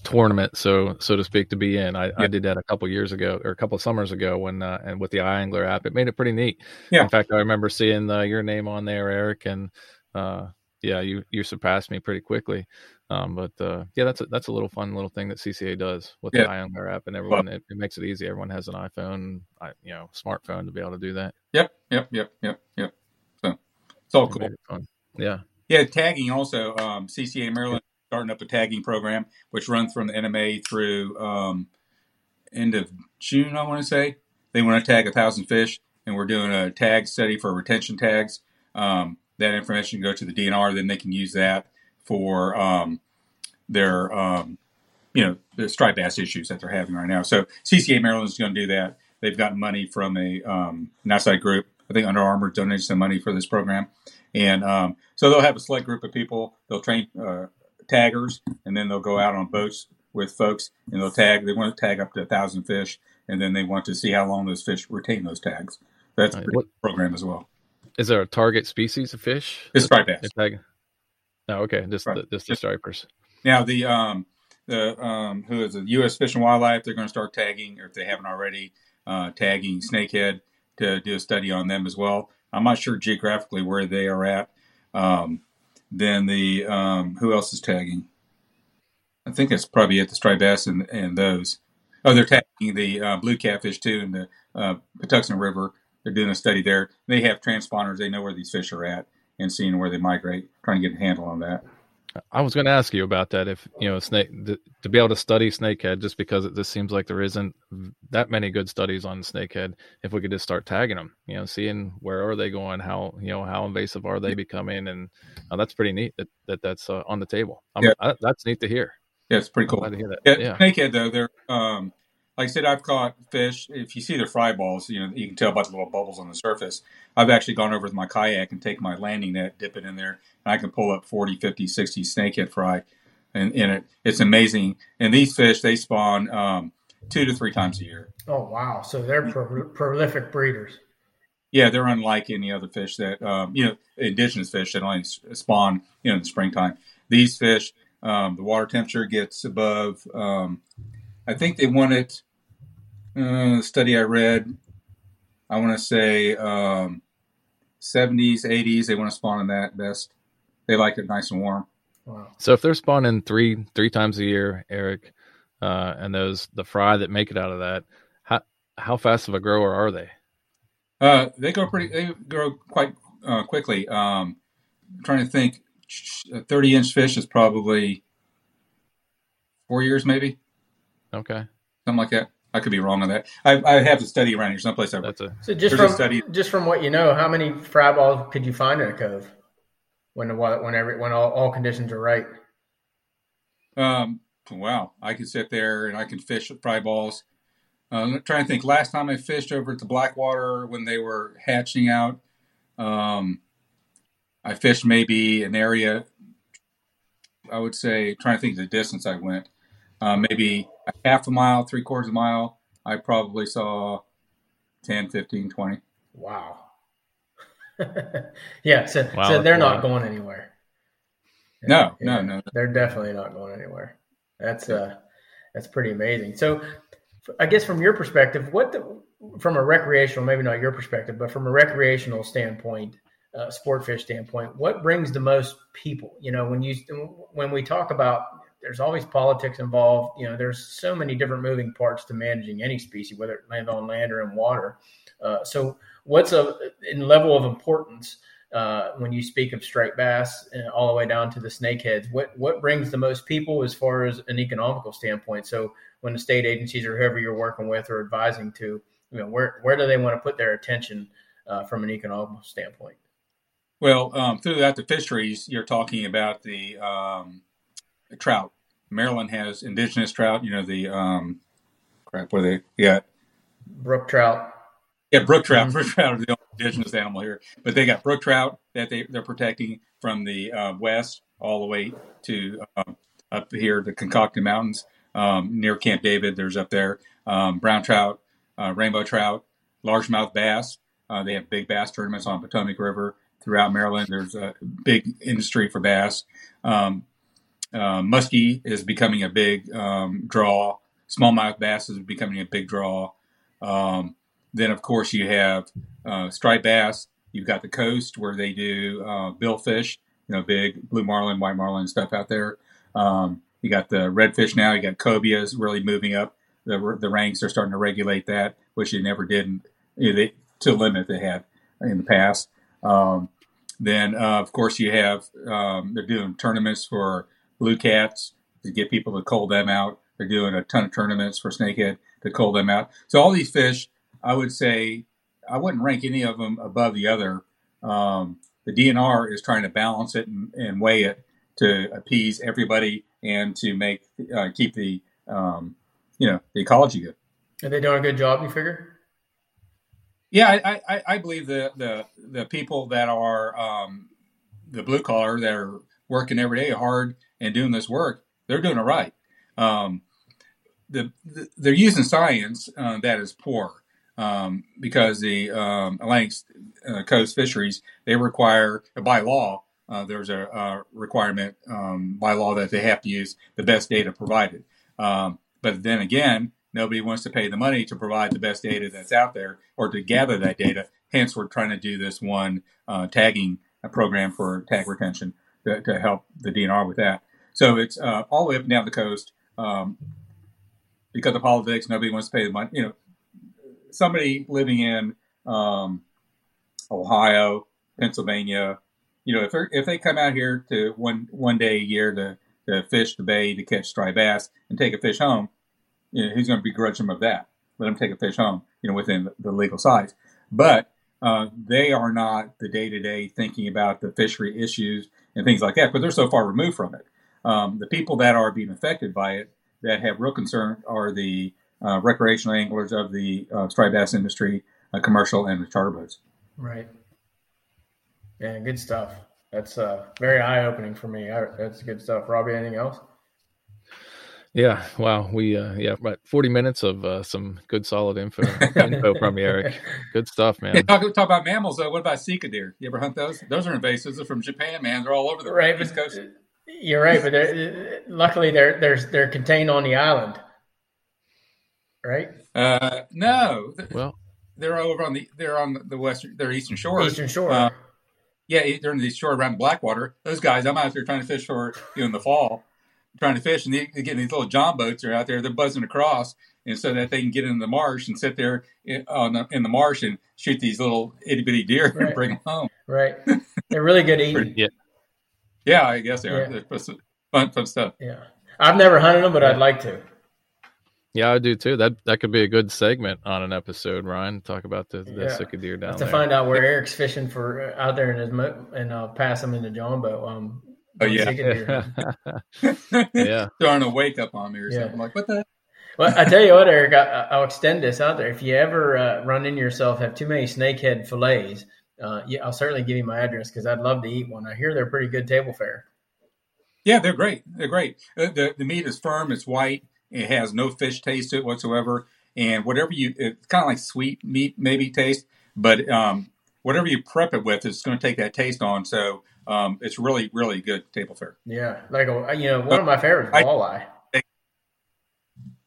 tournament, so so to speak, to be in. I, yeah. I did that a couple years ago or a couple summers ago when uh, and with the iAngler app, it made it pretty neat. Yeah. In fact, I remember seeing uh, your name on there, Eric, and uh, yeah, you you surpassed me pretty quickly. Um, but uh, yeah, that's a, that's a little fun little thing that CCA does with yeah. the iAngler app, and everyone well, it, it, makes it easy. Everyone has an iPhone, you know, smartphone to be able to do that. Yep, yep, yep, yep, yep. So it's all cool. It yeah, yeah. Tagging also, um, CCA Maryland starting up a tagging program which runs from the NMA through um, end of June. I want to say they want to tag a thousand fish, and we're doing a tag study for retention tags. Um, that information go to the DNR, then they can use that for um, their um, you know the striped bass issues that they're having right now. So CCA Maryland is going to do that. They've gotten money from a um, an outside group. I think Under Armour donated some money for this program, and um, so they'll have a select group of people. They'll train uh, taggers, and then they'll go out on boats with folks, and they'll tag. They want to tag up to a thousand fish, and then they want to see how long those fish retain those tags. That's a what, program as well. Is there a target species of fish? It's striped bass. No, oh, okay, just right. the, just the stripers. Now the um the um who is the U.S. Fish and Wildlife? They're going to start tagging, or if they haven't already, uh, tagging snakehead to do a study on them as well. I'm not sure geographically where they are at. Um, then the um, who else is tagging? I think it's probably at the striped bass and, and those. Oh, they're tagging the uh, blue catfish too in the uh, Patuxent River. They're doing a study there. They have transponders. They know where these fish are at and seeing where they migrate, trying to get a handle on that. I was going to ask you about that. If you know, snake to be able to study snakehead, just because it just seems like there isn't that many good studies on snakehead. If we could just start tagging them, you know, seeing where are they going, how you know how invasive are they becoming, and uh, that's pretty neat that, that that's uh, on the table. yeah. I, that's neat to hear. Yeah, it's pretty cool. Yeah, yeah, snakehead though, they're um, like I said, I've caught fish. If you see the fry balls, you know you can tell by the little bubbles on the surface. I've actually gone over with my kayak and take my landing net, dip it in there, and I can pull up 40, 50, 60 snakehead fry and, in it. It's amazing. And these fish, they spawn um, two to three times a year. Oh wow! So they're pro- prolific breeders. Yeah, they're unlike any other fish that um, you know, indigenous fish that only spawn you know in the springtime. These fish, um, the water temperature gets above. I think they want it uh, study I read, I want to say um, 70s, 80s. They want to spawn in that best. They like it nice and warm. Wow. So if they're spawning three three times a year, Eric, uh, and those the fry that make it out of that, how how fast of a grower are they? Uh, they grow pretty. They grow quite uh, quickly. Um, I'm trying to think. A 30 inch fish is probably four years, maybe. Okay. Something like that. I could be wrong on that. I, I have to study around here someplace. I That's a, so just from study. just from what you know, how many fry balls could you find in a cove when the when every when all, all conditions are right? Um. Wow, I could sit there and I can fish fry balls. Uh, I'm trying to think. Last time I fished over at the Blackwater when they were hatching out, um, I fished maybe an area. I would say, trying to think of the distance I went, uh, maybe a half a mile, three quarters of a mile, I probably saw 10, 15, 20. Wow. yeah, so, wow. so they're not going anywhere. No, yeah, no, no. They're definitely not going anywhere. That's uh that's pretty amazing. So I guess from your perspective, what the, from a recreational, maybe not your perspective, but from a recreational standpoint, uh, sport fish standpoint, what brings the most people? You know, when you when we talk about there's always politics involved. You know, there's so many different moving parts to managing any species, whether it lands on land or in water. Uh, so, what's a in level of importance uh, when you speak of striped bass uh, all the way down to the snakeheads? What what brings the most people as far as an economical standpoint? So, when the state agencies or whoever you're working with or advising to, you know, where where do they want to put their attention uh, from an economical standpoint? Well, um, throughout the fisheries, you're talking about the um, trout. Maryland has indigenous trout. You know the um, crap. What they got? Brook trout. Yeah, brook trout. Brook trout are the only indigenous animal here, but they got brook trout that they they're protecting from the uh, west all the way to um, up here the Catoctin Mountains um, near Camp David. There's up there um, brown trout, uh, rainbow trout, largemouth bass. Uh, they have big bass tournaments on Potomac River throughout Maryland. There's a big industry for bass. Um, uh, muskie is becoming a big um, draw. Smallmouth bass is becoming a big draw. Um, then, of course, you have uh, striped bass. You've got the coast where they do uh, billfish, you know, big blue marlin, white marlin stuff out there. Um, you got the redfish now. You got cobias really moving up the, the ranks. They're starting to regulate that, which they never did you know, to limit they had in the past. Um, then, uh, of course, you have um, they're doing tournaments for blue cats to get people to cull them out. They're doing a ton of tournaments for snakehead to cull them out. So all these fish, I would say, I wouldn't rank any of them above the other. Um, the DNR is trying to balance it and, and, weigh it to appease everybody and to make uh, keep the um, you know the ecology good. Are they doing a good job? You figure? Yeah, I, I, I believe the, the the people that are um, the blue collar that are working every day hard and doing this work, they're doing it right. Um, the, the, they're using science uh, that is poor. um, because the um, Atlantic uh, Coast fisheries they require by law uh, there's a, a requirement um, by law that they have to use the best data provided. Um, but then again, nobody wants to pay the money to provide the best data that's out there or to gather that data. Hence, we're trying to do this one uh, tagging program for tag retention to, to, help the DNR with that. So it's uh, all the way up and down the coast. Um, because of politics, nobody wants to pay the money. You know, somebody living in um, Ohio, Pennsylvania, you know, if if they come out here to one one day a year to, to fish the bay to catch striped bass and take a fish home, you know, who's going to begrudge them of that? Let them take a fish home, you know, within the legal size. But uh, they are not the day to day thinking about the fishery issues and things like that, but they're so far removed from it. Um, the people that are being affected by it that have real concern are the uh, recreational anglers of the uh, striped bass industry, uh, commercial, and the charter boats. Right. Yeah, good stuff. That's uh, very eye opening for me. I, that's good stuff. Robbie, anything else? Yeah, wow. We uh, yeah, about forty minutes of uh, some good solid info info from you, Eric. Good stuff, man. Hey, talk, talk about mammals though. What about sika deer? You ever hunt those? Those are invasive. They're from Japan, man. They're all over the right, East Coast. You're right, but they're, luckily they're they're they're contained on the island, right? Uh, no. Well, they're over on the they're on the western their eastern shore. Eastern shore. Uh, yeah, during the shore around Blackwater, those guys, I'm out there trying to fish for you know in the fall, trying to fish, and they, are getting these little john boats are out there. They're buzzing across, and so that they can get in the marsh and sit there in, on the, in the marsh and shoot these little itty bitty deer right. and bring them home. Right, they're really good eating. yeah, yeah, I guess they are. Yeah. They're fun, fun stuff. Yeah, I've never hunted them, but I'd like to. Yeah, I do too. That that could be a good segment on an episode, Ryan. Talk about the, the yeah. Sika deer down to there. To find out where Eric's fishing for uh, out there in his mo- and uh, pass him in the John boat. Um, oh yeah, yeah. Throwing a wake up on me or yeah. something like what the. Well, I tell you what, Eric, I, will extend this out there. If you ever uh, run into yourself have too many snakehead fillets, uh, yeah, I'll certainly give you my address because I'd love to eat one. I hear they're pretty good table fare. Yeah, they're great. They're great. Uh, the the meat is firm. It's white. It has no fish taste to it whatsoever. And whatever you, it's kind of like sweet meat maybe taste, but um, whatever you prep it with, it's going to take that taste on. So um, it's really, really good table fare. Yeah, like a, you know, one of my favorites, walleye. I,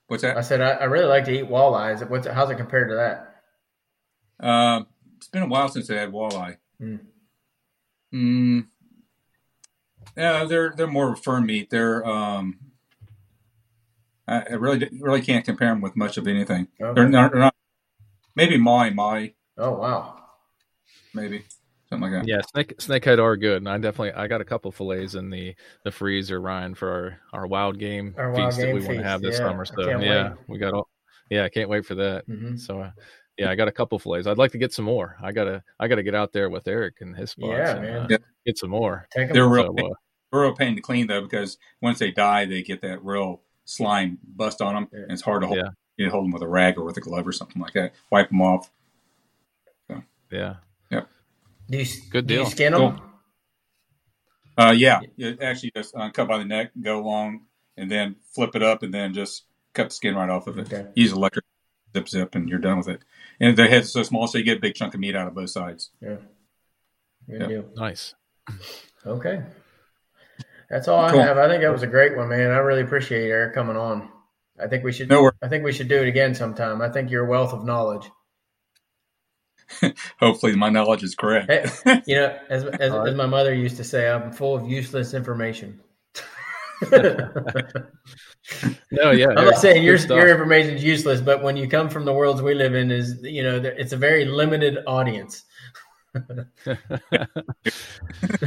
what's that? I said I, I, really like to eat walleyes. What's how's it compared to that? Uh, it's been a while since I had walleye. Mm. Mm, yeah, they're they're more firm meat. They're um, I really really can't compare them with much of anything. Okay. They're, not, they're not. Maybe my my. Oh wow. Maybe something like that. Yeah, snake snakehead are good, and I definitely I got a couple fillets in the the freezer, Ryan, for our, our wild game our feast wild game that we feast. want to have this yeah, summer. So yeah, wait. we got all. Yeah, I can't wait for that. Mm-hmm. So. Yeah, I got a couple fillets. I'd like to get some more. I gotta, I gotta get out there with Eric and his spots. Yeah, and, man. Uh, get some more. They're real, so, uh, real pain to clean though, because once they die, they get that real slime bust on them, and it's hard to hold. Yeah. You hold them with a rag or with a glove or something like that. Wipe them off. So, yeah. Yep. Do you, Good deal. Do you skin them? Cool. Uh, yeah. You actually just uh, cut by the neck, go along, and then flip it up, and then just cut the skin right off of it. Okay. Use electric zip zip, and you're done with it. And the head's so small, so you get a big chunk of meat out of both sides. Yeah. Good yep. deal. Nice. Okay. That's all cool. I have. I think that was a great one, man. I really appreciate Eric coming on. I think we should. No I think we should do it again sometime. I think you're a wealth of knowledge. Hopefully, my knowledge is correct. you know, as as, right. as, my mother used to say, I'm full of useless information. No, yeah, I'm not saying your your information is useless, but when you come from the worlds we live in, is you know, it's a very limited audience.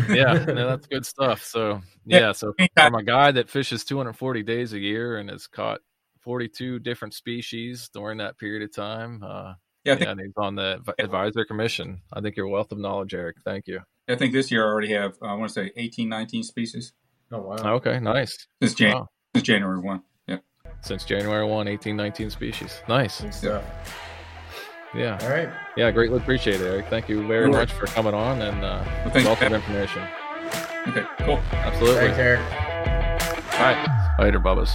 yeah, no, that's good stuff. So yeah, so from a guy that fishes 240 days a year and has caught 42 different species during that period of time. Uh, yeah, I think, yeah, and he's on the advisor commission. I think you're a wealth of knowledge, Eric. Thank you. I think this year I already have, uh, I want to say 18, 19 species. Oh, wow. Okay, nice. Since, Jan- wow. since January 1. Yeah. Since January 1, 18, 19 species. Nice. Yeah. Yeah. All right. Yeah, greatly appreciate it, Eric. Thank you very much for coming on and uh, well, wealth of information. Okay, cool. Absolutely. Thanks, Eric. All right. Later, Bubbas.